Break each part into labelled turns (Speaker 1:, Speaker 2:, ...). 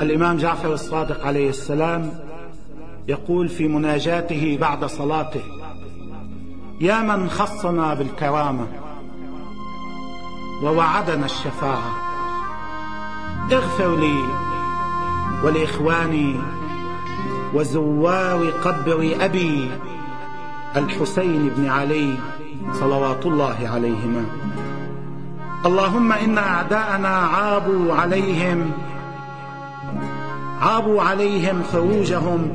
Speaker 1: الإمام جعفر الصادق عليه السلام يقول في مناجاته بعد صلاته يا من خصنا بالكرامة ووعدنا الشفاعة اغفر لي ولإخواني وزوار قبر أبي الحسين بن علي صلوات الله عليهما. اللهم إن أعداءنا عابوا عليهم عابوا عليهم خروجهم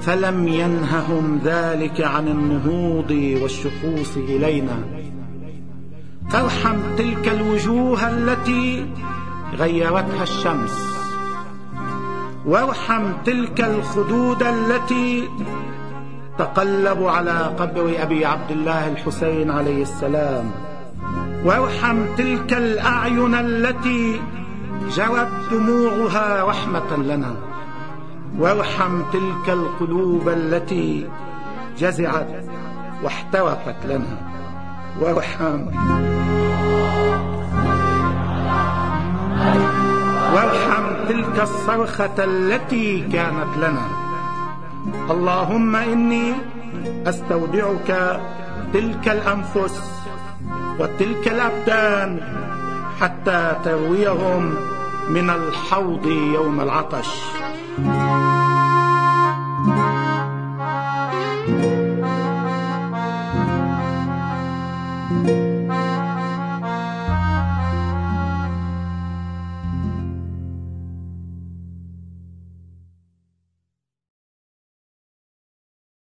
Speaker 1: فلم ينههم ذلك عن النهوض والشخوص إلينا. فارحم تلك الوجوه التي غيرتها الشمس. وارحم تلك الخدود التي تقلبوا على قبر أبي عبد الله الحسين عليه السلام. وارحم تلك الأعين التي جرت دموعها رحمة لنا. وارحم تلك القلوب التي جزعت واحترقت لنا. وارحم. وارحم تلك الصرخة التي كانت لنا. اللهم إني أستودعك تلك الأنفس وتلك الأبدان حتى ترويهم من الحوض يوم العطش.